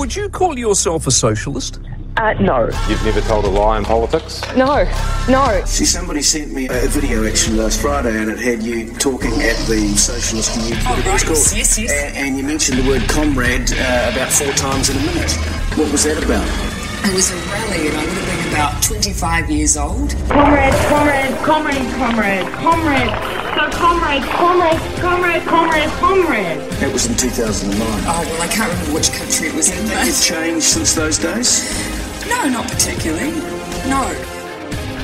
Would you call yourself a socialist? Uh, no. You've never told a lie in politics? No. No. See, somebody sent me a video actually last Friday, and it had you talking at the Socialist Youth, whatever right, it's yes, yes. And, and you mentioned the word comrade uh, about four times in a minute. What was that about? It was a rally, and I would have been about 25 years old. Comrade, comrade, comrade, comrade, comrade. So comrade, comrade, comrade, comrade, comrade. That was in 2009. Oh, well, I can't remember which country it was in, Have you but changed since those days? no, not particularly. No.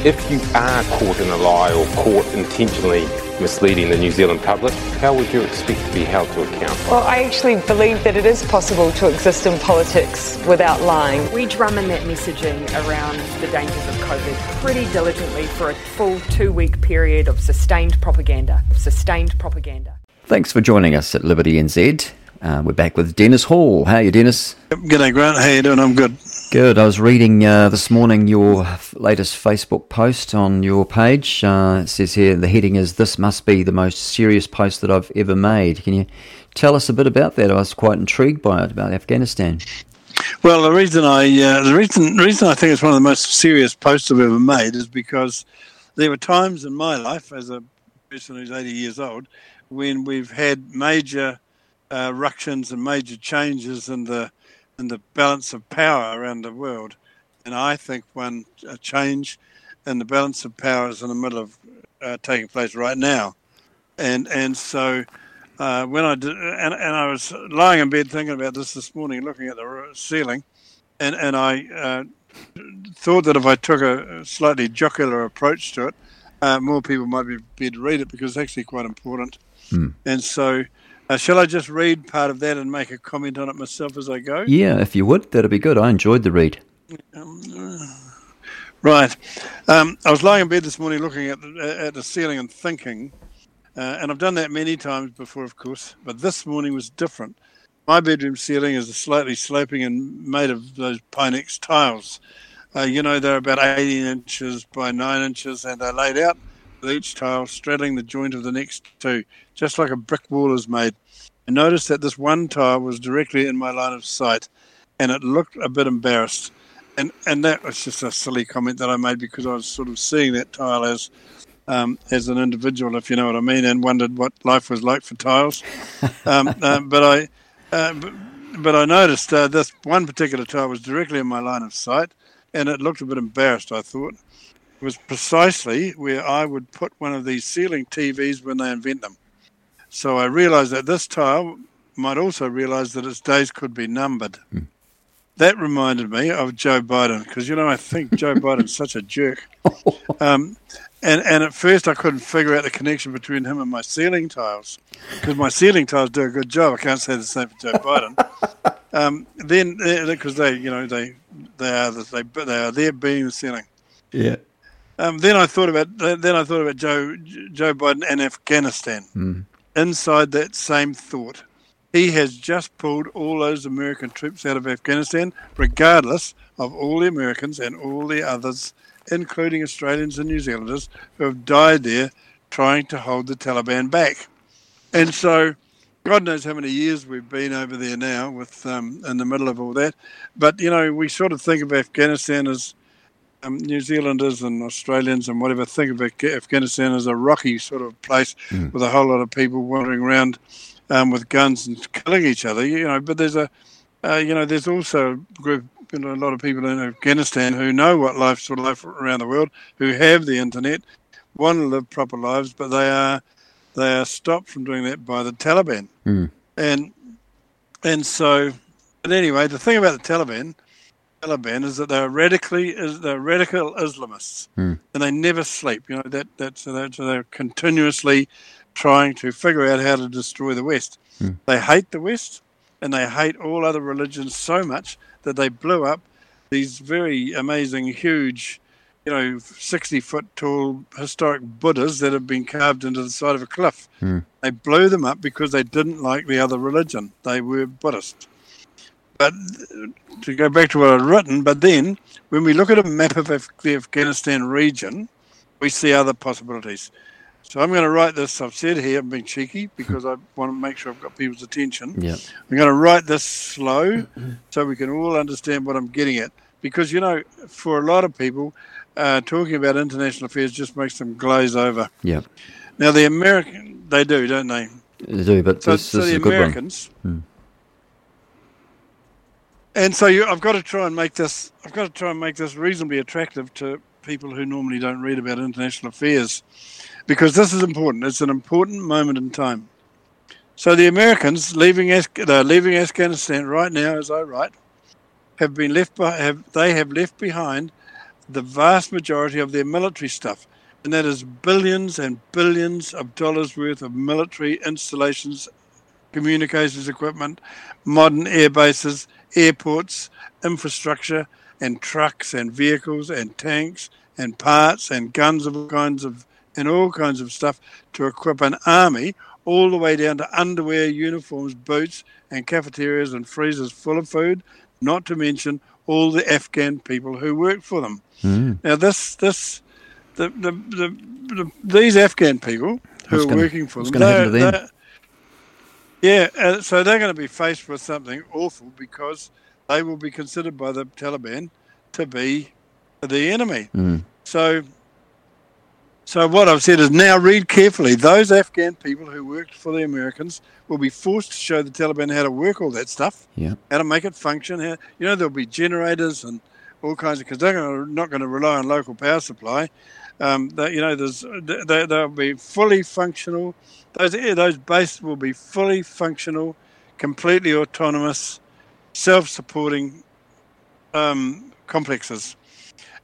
If you are caught in a lie or caught intentionally misleading the New Zealand public, how would you expect to be held to account? Well, I actually believe that it is possible to exist in politics without lying. We drum in that messaging around the dangers of COVID pretty diligently for a full two week period of sustained propaganda. Sustained propaganda. Thanks for joining us at Liberty NZ. Uh, we're back with Denis Hall. How are you, Denis? G'day, Grant. How you doing? I'm good. Good. I was reading uh, this morning your latest Facebook post on your page. Uh, it says here the heading is "This must be the most serious post that I've ever made." Can you tell us a bit about that? I was quite intrigued by it about Afghanistan. Well, the reason I uh, the reason reason I think it's one of the most serious posts I've ever made is because there were times in my life as a person who's 80 years old when we've had major uh, ructions and major changes in the in the balance of power around the world, and I think one a change in the balance of power is in the middle of uh, taking place right now, and and so uh, when I did, and, and I was lying in bed thinking about this this morning, looking at the ceiling, and and I uh, thought that if I took a slightly jocular approach to it, uh, more people might be be to read it because it's actually quite important. Hmm. And so, uh, shall I just read part of that and make a comment on it myself as I go? Yeah, if you would, that'd be good. I enjoyed the read. Right. Um, I was lying in bed this morning looking at the, at the ceiling and thinking, uh, and I've done that many times before, of course, but this morning was different. My bedroom ceiling is slightly sloping and made of those Pinex tiles. Uh, you know, they're about 18 inches by 9 inches, and they're laid out with each tile straddling the joint of the next two, just like a brick wall is made. I noticed that this one tile was directly in my line of sight, and it looked a bit embarrassed and and that was just a silly comment that I made because I was sort of seeing that tile as um, as an individual, if you know what I mean, and wondered what life was like for tiles. Um, uh, but I uh, but, but I noticed uh, this one particular tile was directly in my line of sight, and it looked a bit embarrassed. I thought was precisely where I would put one of these ceiling TVs when they invent them. So I realised that this tile might also realise that its days could be numbered that reminded me of Joe Biden because you know I think Joe Biden's such a jerk. Um, and and at first I couldn't figure out the connection between him and my ceiling tiles because my ceiling tiles do a good job. I can't say the same for Joe Biden. Um, then because they you know they they are the, they they are there being the ceiling. Yeah. Um, then I thought about then I thought about Joe Joe Biden and Afghanistan. Mm. Inside that same thought, he has just pulled all those American troops out of Afghanistan, regardless of all the Americans and all the others, including Australians and New Zealanders, who have died there trying to hold the Taliban back. And so, God knows how many years we've been over there now, with um, in the middle of all that. But you know, we sort of think of Afghanistan as um, New Zealanders and Australians and whatever think of Afghanistan as a rocky sort of place Mm. with a whole lot of people wandering around um, with guns and killing each other. You know, but there's a, uh, you know, there's also a group, you know, a lot of people in Afghanistan who know what life's sort of like around the world, who have the internet, want to live proper lives, but they are they are stopped from doing that by the Taliban. Mm. And and so, but anyway, the thing about the Taliban, Taliban is that they're radically is they're radical Islamists, Mm. and they never sleep. You know that that's so they're, so they're continuously trying to figure out how to destroy the West. Mm. They hate the West, and they hate all other religions so much that they blew up these very amazing, huge, you know, sixty foot tall historic Buddhas that have been carved into the side of a cliff. Mm. They blew them up because they didn't like the other religion. They were Buddhist. But to go back to what I'd written, but then when we look at a map of Af- the Afghanistan region, we see other possibilities. So I'm going to write this. I've said here, I'm being cheeky because I want to make sure I've got people's attention. Yeah. I'm going to write this slow so we can all understand what I'm getting at. Because, you know, for a lot of people, uh, talking about international affairs just makes them glaze over. Yeah. Now, the American, they do, don't they? They do, but So, this, so this is the Americans. Hmm. And so you, I've got to try and make this. I've got to try and make this reasonably attractive to people who normally don't read about international affairs, because this is important. It's an important moment in time. So the Americans leaving they're uh, leaving Afghanistan right now, as I write, have been left. By, have they have left behind the vast majority of their military stuff, and that is billions and billions of dollars worth of military installations, communications equipment, modern air bases, airports, infrastructure, and trucks and vehicles and tanks and parts and guns of all kinds of and all kinds of stuff to equip an army, all the way down to underwear, uniforms, boots, and cafeterias and freezers full of food. Not to mention all the Afghan people who work for them. Mm. Now, this this the the, the, the these Afghan people who are gonna- working for them, gonna happen to they're- them? Yeah, uh, so they're going to be faced with something awful because they will be considered by the Taliban to be the enemy. Mm. So, so what I've said is now read carefully. Those Afghan people who worked for the Americans will be forced to show the Taliban how to work all that stuff Yeah. how to make it function. How, you know, there'll be generators and all kinds of because they're gonna, not going to rely on local power supply. Um, that, you know, there's they, they'll be fully functional. Those those bases will be fully functional, completely autonomous, self-supporting um, complexes.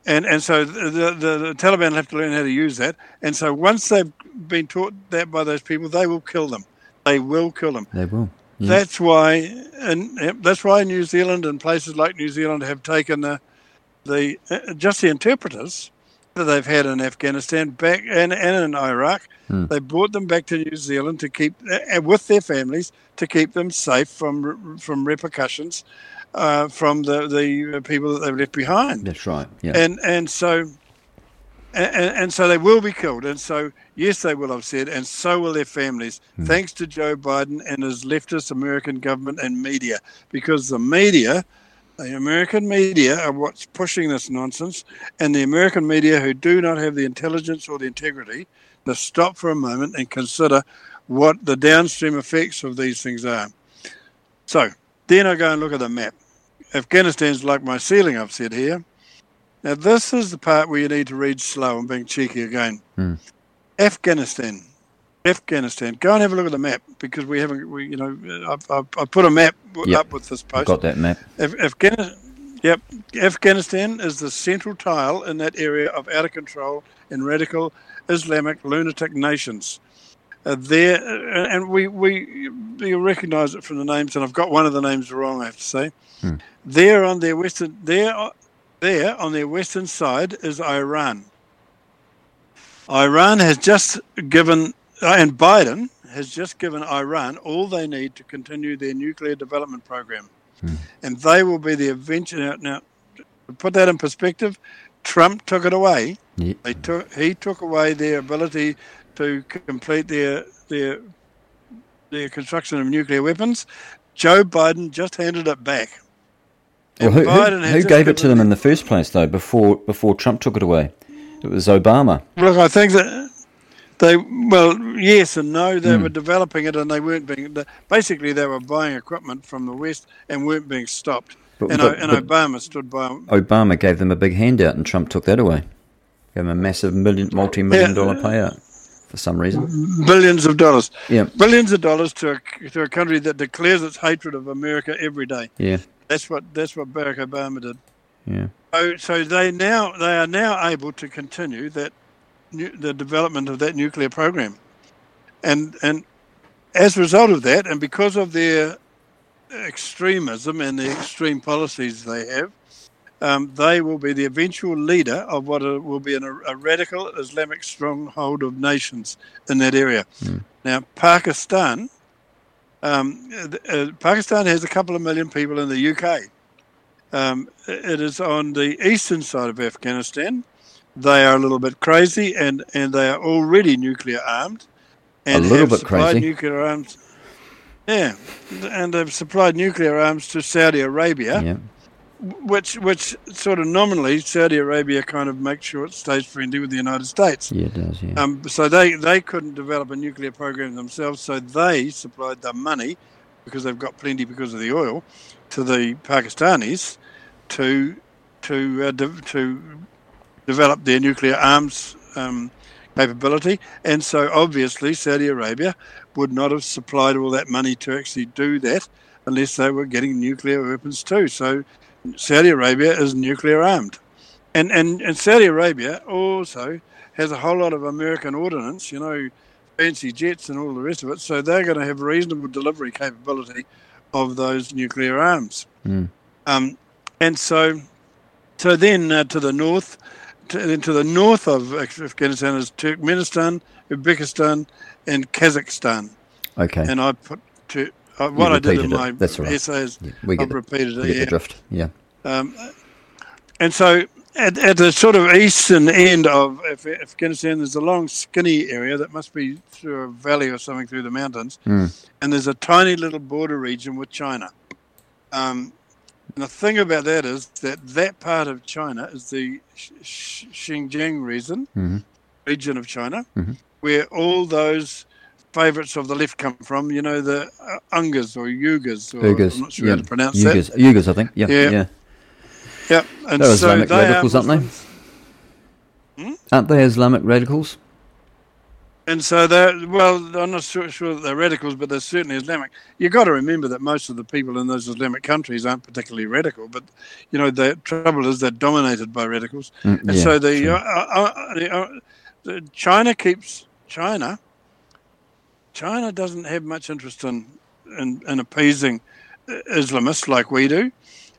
And and so the, the, the Taliban have to learn how to use that. And so once they've been taught that by those people, they will kill them. They will kill them. They will. Yeah. That's why, and that's why New Zealand and places like New Zealand have taken the, the uh, just the interpreters that they've had in Afghanistan back and, and in Iraq. Hmm. They brought them back to New Zealand to keep uh, with their families to keep them safe from from repercussions uh, from the the people that they've left behind That's right. Yeah. and and so and, and so they will be killed and so yes they will have said and so will their families thanks to joe biden and his leftist american government and media because the media the american media are what's pushing this nonsense and the american media who do not have the intelligence or the integrity to stop for a moment and consider what the downstream effects of these things are so then i go and look at the map Afghanistan's like my ceiling, I've said here. Now, this is the part where you need to read slow. I'm being cheeky again. Hmm. Afghanistan. Afghanistan. Go and have a look at the map because we haven't, we, you know, I've, I've, I've put a map Yep. up with this I've post. got that map. Af- Afghanistan. Yep, Afghanistan is the central tile in that area of out of control and radical Islamic lunatic nations. Uh, there, uh, and we we you recognise it from the names, and I've got one of the names wrong, I have to say. Hmm. There on their western, there, there on their western side is Iran. Iran has just given, uh, Uh, and Biden has just given Iran all they need to continue their nuclear development program, hmm. and they will be the eventual. Now, now, to put that in perspective, Trump took it away. Yeah. They took he took away their ability to complete their their their construction of nuclear weapons. Joe Biden just handed it back. Well, who, who, who gave it to them in the first place, though? Before before Trump took it away, it was Obama. Look, I think that they well, yes and no. They Hmm. were developing it, and they weren't being. Basically, they were buying equipment from the West and weren't being stopped. But- and but- and Obama stood by. Obama gave them a big handout, and Trump took that away. Gave them a massive million, multi-million dollar payout for some reason. billions of dollars. Yeah, Billions of dollars to a, to a country that declares its hatred of America every day. yeah, That's what that's what Barack Obama did. yeah. So, so they now they are now able to continue that the development of that nuclear program, and and as a result of that, and because of their extremism and the extreme policies they have, um, they will be the eventual leader of what a, will be an, a radical Islamic stronghold of nations in that area. Now, Pakistan, um, uh, Pakistan has a couple of million people in the UK. Um, it is on the eastern side of Afghanistan. They are a little bit crazy, and and they are already nuclear armed. And a little have bit supplied crazy. Nuclear arms. Yeah, and they've supplied nuclear arms to Saudi Arabia Yeah. which which sort of nominally Saudi Arabia kind of makes sure it stays friendly with the United States. Yeah, it does. Yeah. Um, so they, they couldn't develop a nuclear program themselves, so they supplied the money because they've got plenty because of the oil to the Pakistanis to to uh, to develop their nuclear arms um, capability, and so obviously Saudi Arabia would not have supplied all that money to actually do that unless they were getting nuclear weapons too. So Saudi Arabia is nuclear armed. And, and, and Saudi Arabia also has a whole lot of American ordnance, you know, fancy jets and all the rest of it. So they're going to have reasonable delivery capability of those nuclear arms. Mm. Um, and so, so then uh, to the north, to, then to the north of Afghanistan is Turkmenistan, Uzbekistan, and Kazakhstan. Okay. And I put to uh, what I did in it. my That's right. essays. Yeah, we get I've it. repeated we it. get yeah. the drift. Yeah. Um, and so at, at the sort of eastern end of Af- Afghanistan, there's a long, skinny area that must be through a valley or something through the mountains. Mm. And there's a tiny little border region with China. Um, and the thing about that is that that part of China is the Sh- Sh- Xinjiang region, Mhm. region of China, Mhm. where all those favourites of the left come from. You know, the uh, Ungas or Uyghurs, or Uyghurs. I'm not sure yeah. how to pronounce Uyghurs. that. Uyghurs, I think. Yeah. Yeah. Yeah. Yep. And They're so Islamic they are radicals, aren't they? Muslims. Aren't they Islamic radicals? And so they're, well, I'm not sure, sure that they're radicals, but they're certainly Islamic. You've got to remember that most of the people in those Islamic countries aren't particularly radical, but, you know, the trouble is they're dominated by radicals. Mm, and yeah, so the, uh, uh, the, uh, the China keeps, China, China doesn't have much interest in, in, in appeasing uh, Islamists like we do.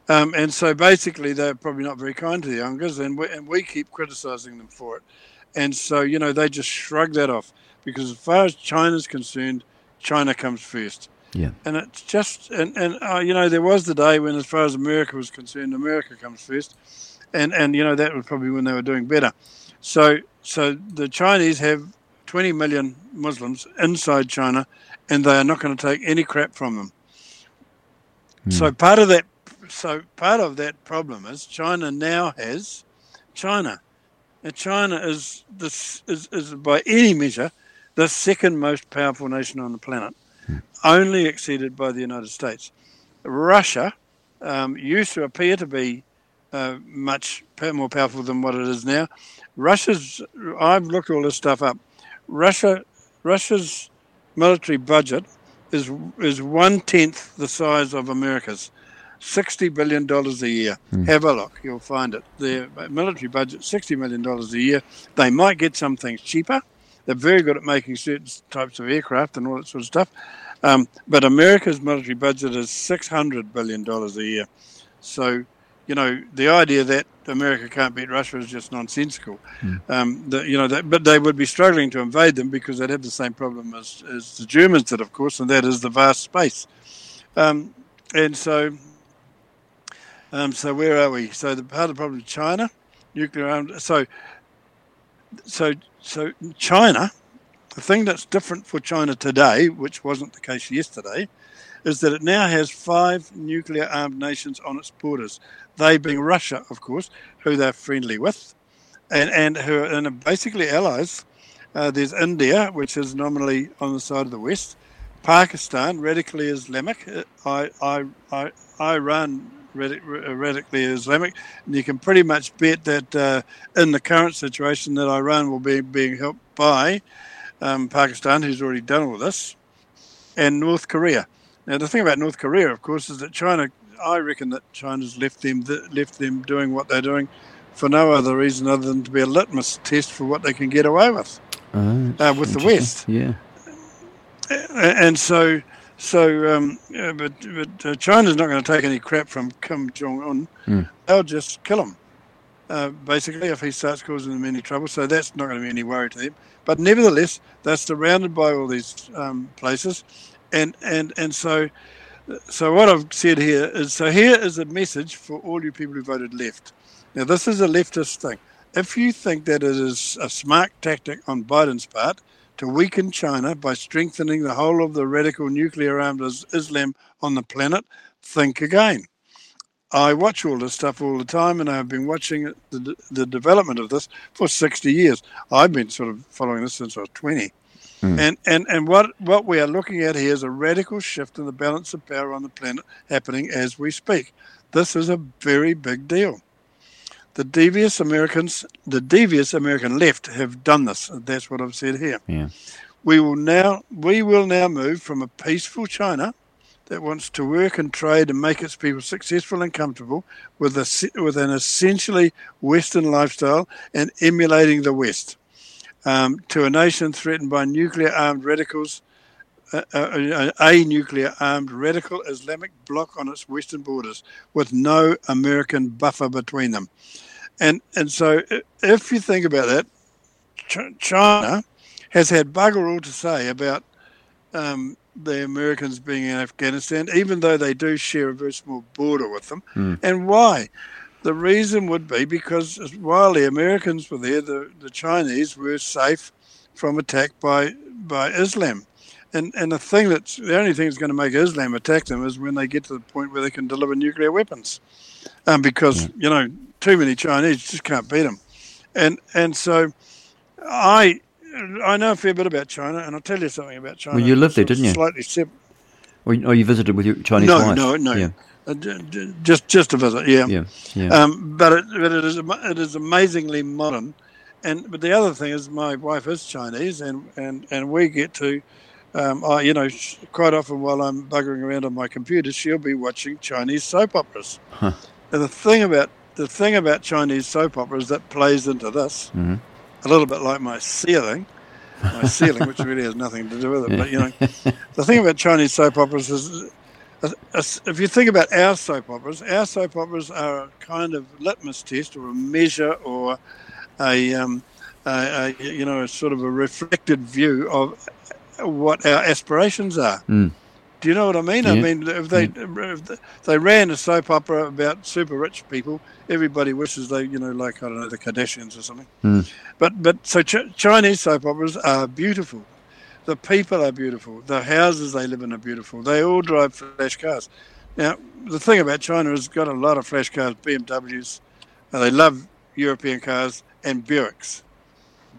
Um, and so basically, they're probably not very kind to the Uyghurs, and we, and we keep criticizing them for it. And so, you know, they just shrug that off because as far as China's concerned, China comes first. Yeah. And it's just, and, and uh, you know, there was the day when, as far as America was concerned, America comes first. And, and you know, that was probably when they were doing better. So, so the Chinese have 20 million Muslims inside China, and they are not going to take any crap from them. So part of that, so part of that problem is China now has China, China is is, is by any measure the second most powerful nation on the planet, only exceeded by the United States. Russia um, used to appear to be uh, much more powerful than what it is now. Russia's I've looked all this stuff up. Russia Russia's military budget is is one tenth the size of America's. Sixty billion dollars a year. Have a look, you'll find it. Their military budget, sixty million dollars a year. They might get some things cheaper. They're very good at making certain types of aircraft and all that sort of stuff. Um, but America's military budget is six hundred billion dollars a year. So, you know, the idea that America can't beat Russia is just nonsensical. Um, the, you know, that, but they would be struggling to invade them because they'd have the same problem as, as the Germans did, of course, and that is the vast space. Um, and so, um, so where are we? So the part of the problem is China, nuclear armed. So, so, so China. The thing that's different for China today, which wasn't the case yesterday, is that it now has five nuclear armed nations on its borders. They being Russia, of course, who they're friendly with, and and who are and are basically allies. Uh, there's India, which is nominally on the side of the West. Pakistan, radically Islamic. Uh, I, I, I, Iran, radically Islamic. And you can pretty much bet that uh, in the current situation that Iran will be being helped by um, Pakistan, who's already done all this, and North Korea. Now, the thing about North Korea, of course, is that China. I reckon that China's left them left them doing what they're doing for no other reason other than to be a litmus test for what they can get away with Oh, uh, with the West. Yeah. And so, so, um, uh, but but uh, China's not going to take any crap from Kim Jong Un. Mm. They'll just kill him, uh, basically, if he starts causing them any trouble. So that's not going to be any worry to them. But nevertheless, they're surrounded by all these um, places, and and and so, so what I've said here is so here is a message for all you people who voted left. Now this is a leftist thing. If you think that it is a smart tactic on Biden's part to weaken China by strengthening the whole of the radical nuclear armed Islam on the planet, think again. I watch all this stuff all the time, and I've been watching the, the development of this for 60 years. I've been sort of following this since I was 20. Mm. And, and, and what, what we are looking at here is a radical shift in the balance of power on the planet happening as we speak. This is a very big deal. The devious Americans, the devious American left have done this. That's what I've said here. Yeah. We will now we will now move from a peaceful China that wants to work and trade and make its people successful and comfortable with a with an essentially Western lifestyle and emulating the West, um, to a nation threatened by nuclear armed radicals a, a, nuclear armed radical Islamic bloc on its western borders with no American buffer between them. And, and so, if you think about that, China has had bugger all to say about um, the Americans being in Afghanistan, even though they do share a very small border with them. Mm. And why? The reason would be because while the Americans were there, the, the Chinese were safe from attack by, by Islam and and the thing that's the only thing that's going to make Islam attack them is when they get to the point where they can deliver nuclear weapons, um, because you know too many Chinese just can't beat them, and and so I I know a fair bit about China, and I'll tell you something about China. Well, you lived there, didn't you? Slightly separate. Or, or you visited with your Chinese no, wife? No, no, yeah. Uh, just just a visit, yeah. Yeah, yeah. Um, but it, but it is it is amazingly modern, and but the other thing is my wife is Chinese, and and and we get to um, I, you know, quite often while I'm buggering around on my computer, she'll be watching Chinese soap operas. Huh. And the thing about the thing about Chinese soap operas that plays into this, mm-hmm. a little bit like my ceiling, my ceiling, which really has nothing to do with it. But you know, the thing about Chinese soap operas is, if you think about our soap operas, our soap operas are a kind of litmus test or a measure or a, um, a, a you know, a sort of a reflected view of what our aspirations are. Mm. Do you know what I mean? Yeah. I mean, if they yeah. if they ran a soap opera about super rich people, everybody wishes they, you know, like I don't know, the Kardashians or something. Mm. But but so Ch- Chinese soap operas are beautiful. The people are beautiful. The houses they live in are beautiful. They all drive flash cars. Now the thing about China is got a lot of flash cars, BMWs. Uh, they love European cars and Buicks.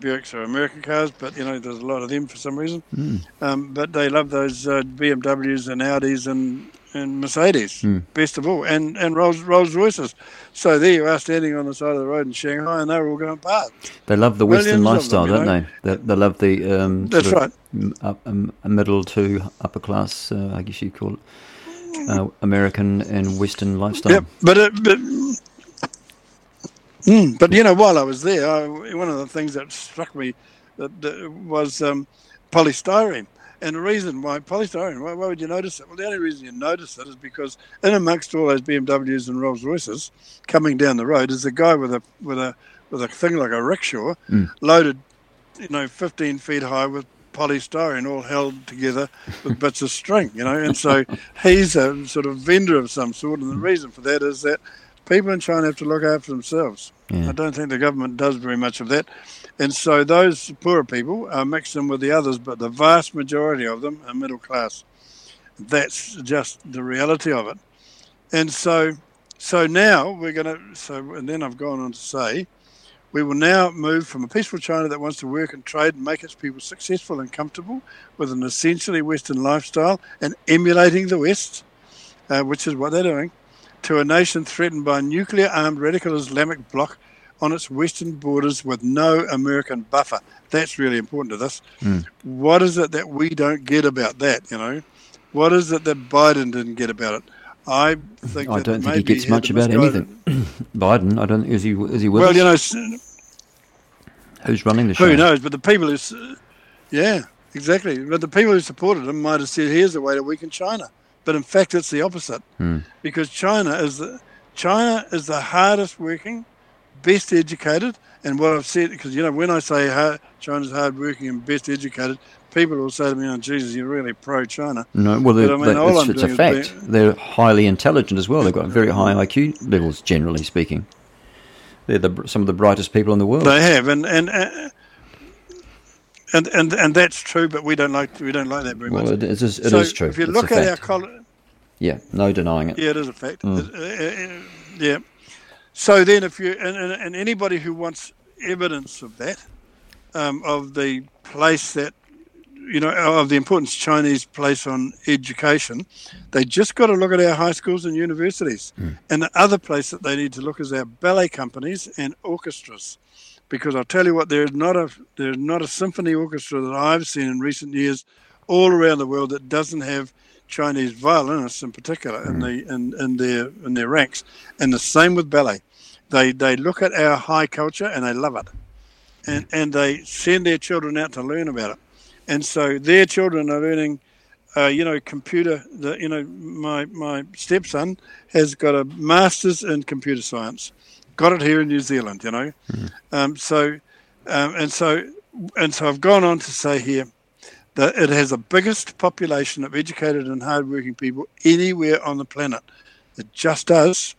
Buicks are American cars, but you know there's a lot of them for some reason. Mm. Um, but they love those uh, BMWs and Audis and, and Mercedes, mm. best of all, and and Rolls Rolls Royces. So there you are, standing on the side of the road in Shanghai, and they're all going past. They love the Western Millions lifestyle, them, don't they? they? They love the um, that's right, up, um, middle to upper class, uh, I guess you'd call it, uh, American and Western lifestyle. Yeah, but it, but Mm, but you know, while I was there, I, one of the things that struck me that, that was um, polystyrene. And the reason why polystyrene, why, why, would you notice it? Well, the only reason you notice it is because in amongst all those BMWs and Rolls Royces coming down the road is a guy with a with a with a thing like a rickshaw, mm. loaded, you know, 15 feet high with polystyrene all held together with bits of string, you know. And so he's a sort of vendor of some sort. And the reason for that is that people in China have to look after themselves. I don't think the government does very much of that. And so those poorer people are mixed in with the others, but the vast majority of them are middle class. That's just the reality of it. And so so now we're going to, so, and then I've gone on to say, we will now move from a peaceful China that wants to work and trade and make its people successful and comfortable with an essentially Western lifestyle and emulating the West, uh, which is what they're doing, to a nation threatened by a nuclear armed radical Islamic bloc on its western borders with no American buffer. That's really important to this. Mm. What is it that we don't get about that, you know? What is it that Biden didn't get about it? I think I don't think he gets much about anything. Biden, I don't. Is he? Is he with well, us? you know, Who's running the show? who knows? But the people who, yeah, exactly. But the people who supported him might have said, "Here's a way to weaken China." But in fact, it's the opposite, Hmm. because China is the China is the hardest working, best educated, and what I've said because you know when I say hard, China's hard working and best educated, people will say to me, "Oh Jesus, you're really pro China." No, well, I mean, all it's, I'm it's a fact. They're highly intelligent as well. They've got very high IQ levels, generally speaking. They're the, some of the brightest people in the world. They have, and and. Uh, and, and and that's true, but we don't like we don't like that very well, much. It is, it so is true. If you it's look at our college, yeah, no denying it. Yeah, it is a fact. Mm. Uh, uh, yeah. So then, if you and, and, and, anybody who wants evidence of that, um, of the place that you know of the importance Chinese place on education, they just got to look at our high schools and universities. Mm. And the other place that they need to look is our ballet companies and orchestras because I'll tell you what, there's not a there's not a symphony orchestra that I've seen in recent years, all around the world that doesn't have Chinese violinists in particular in the in, in their in their ranks, and the same with ballet. They they look at our high culture and they love it, and and they send their children out to learn about it, and so their children are learning. Uh, you know, computer. The, you know, my my stepson has got a master's in computer science, got it here in New Zealand, you know. Mm. Um, so, um, and so, and so I've gone on to say here that it has the biggest population of educated and hardworking people anywhere on the planet. It just does.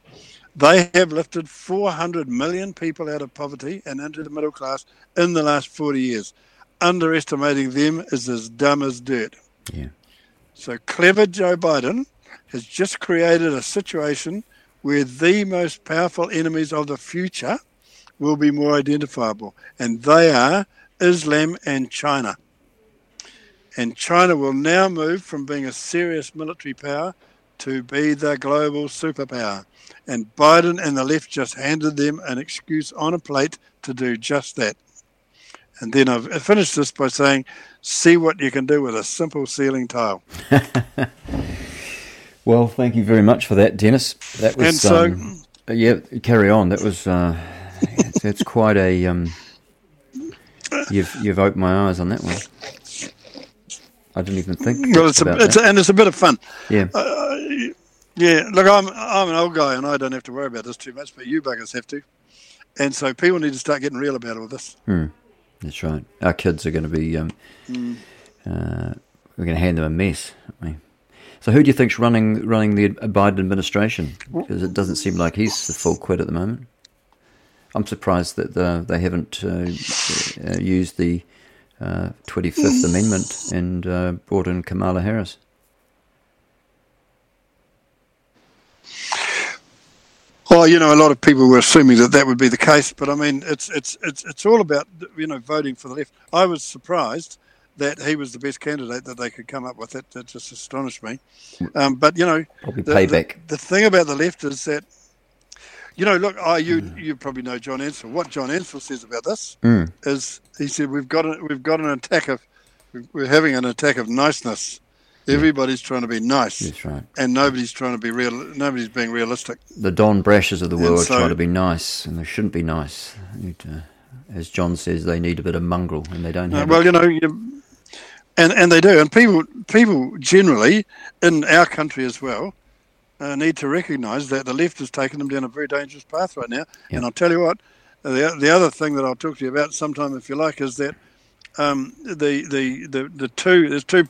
They have lifted 400 million people out of poverty and into the middle class in the last 40 years. Underestimating them is as dumb as dirt. Yeah. So clever Joe Biden has just created a situation where the most powerful enemies of the future will be more identifiable, and they are Islam and China. And China will now move from being a serious military power to be the global superpower. And Biden and the left just handed them an excuse on a plate to do just that. And then I've finished this by saying, see what you can do with a simple ceiling tile. well, thank you very much for that, Denis. That was, and so, um, yeah, carry on. That was, uh, that's quite a, um, you've, you've opened my eyes on that one. I didn't even think. Well, it's a, it's a, and it's a bit of fun. Yeah. Uh, yeah. Look, I'm I'm an old guy, and I don't have to worry about this too much, but you buggers have to. And so people need to start getting real about all this. Hmm. That's right. Our kids are going to be. Um, mm. uh, we're going to hand them a mess. So, who do you think's running running the Biden administration? Because it doesn't seem like he's the full quid at the moment. I'm surprised that the, they haven't uh, uh, used the uh, 25th Amendment and uh, brought in Kamala Harris. Well, you know, a lot of people were assuming that that would be the case, but I mean, it's it's it's it's all about you know voting for the left. I was surprised that he was the best candidate that they could come up with. That, that just astonished me. Um, but you know, the, payback. The, the, thing about the left is that, you know, look, I you mm. you probably know John Ansell. What John Ansell says about this mm. is he said we've got a, we've got an attack of we're having an attack of niceness. Everybody's trying to be nice. That's right. And nobody's trying to be real. Nobody's being realistic. The Don Brashes of the world so, try to be nice, and they shouldn't be nice. Uh, as John says, they need a bit of mongrel, and they don't have. Uh, well, it. you know, you, and and they do, and people people generally in our country as well uh, need to recognise that the left has taken them down a very dangerous path right now. And I'll tell you what, the the other thing that I'll talk to you about sometime, if you like, is that um, the, the the the two there's two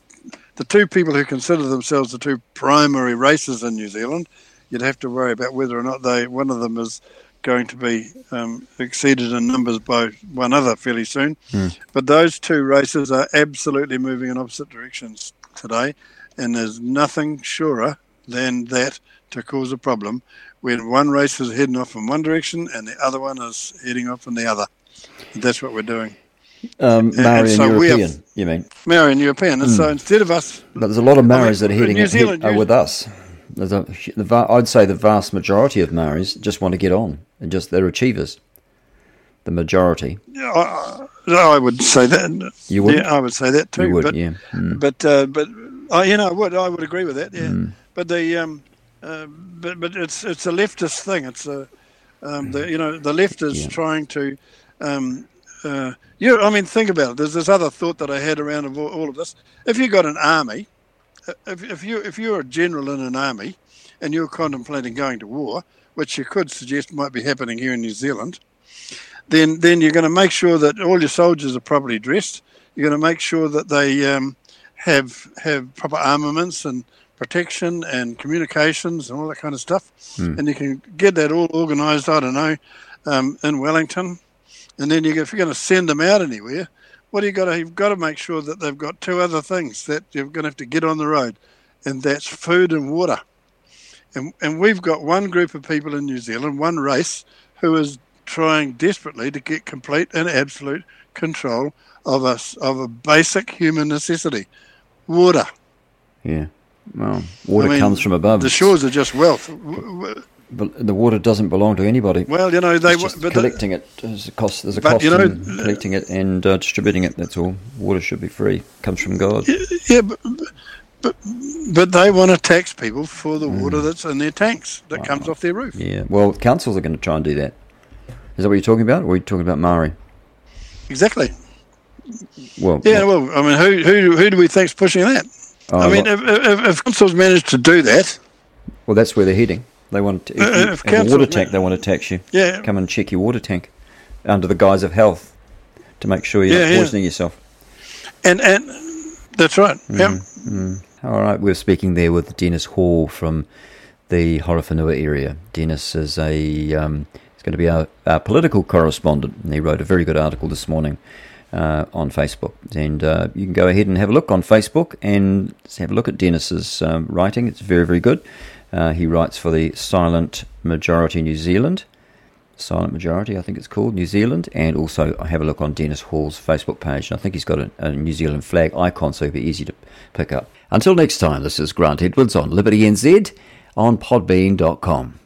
the two people who consider themselves the two primary races in New Zealand, you'd have to worry about whether or not they one of them is going to be um, exceeded in numbers by one other fairly soon. Mm. But those two races are absolutely moving in opposite directions today, and there's nothing surer than that to cause a problem when one race is heading off in one direction and the other one is heading off in the other. And that's what we're doing. Um, Maori and, so European, have, you mean? Maori and European. And mm. so instead of us. But there's a lot of Maoris I mean, that are heading New Zealand, head, are with us. A, the, I'd say the vast majority of Maoris just want to get on and just they're achievers. The majority. Yeah, I, I would say that. You would. Yeah, I would say that too. You would, but, yeah. Mm. But uh, but uh, you know, I would I would agree with that. Yeah. Mm. But the um, uh, but but it's it's a leftist thing. It's a um, the you know the left is Yeah. trying to um, uh, you. I mean, think about it. There's this other thought that I had around all, all of this. If you got an army, if, if you if you're a general in an army, and you're contemplating going to war, which you could suggest might be happening here in New Zealand, then then you're going to make sure that all your soldiers are properly dressed. You're going to make sure that they um, have have proper armaments and protection and communications and all that kind of stuff. Mm. And you can get that all organised. I don't know um, in Wellington, and then you, if you're going to send them out anywhere, what do you got to? You've got to make sure that they've got two other things that you're going to have to get on the road, and that's food and water. And, and we've got one group of people in New Zealand, one race, who is trying desperately to get complete and absolute control of a, of a basic human necessity water. Yeah. Well, water I mean, comes from above. The shores are just wealth. But the water doesn't belong to anybody. Well, you know, they but collecting it. There's a cost. There's a cost you know, in collecting it and uh, distributing it. That's all. Water should be free. Comes from God. Yeah, but, but but they want to tax people for Mm. the water that's in their tanks that comes off their roof. Yeah. Well, councils are going to try and do that. Is that what you're talking about? Or are you talking about Maori? Exactly. Well, Yeah. Well, I mean, who who who do we think's pushing that? Oh, I mean, well- if, if, if councils manage to do that, Well, that's where they're heading. They want to, if Uh, you if have a water tank. They want to tax you. Yeah. Come and check your water tank under the guise of health to make sure you're Yeah, not yeah. poisoning yourself. and and that's right. Yeah. Mm. All right, we're speaking there with Denis Hall from the Horowhenua area. Denis is a um, he's going to be our, our political correspondent, and he wrote a very good article this morning uh, on Facebook. And uh, you can go ahead and have a look on Facebook and have a look at Denis's um, writing. It's very very good. Uh, he writes for the Silent Majority New Zealand. Silent Majority, I think it's called, New Zealand, and also I have a look on Denis Hall's Facebook page. I think he's got a, a New Zealand flag icon, so it'll be easy to pick up. Until next time, this is Grant Edwards on Liberty NZ on podbean.com.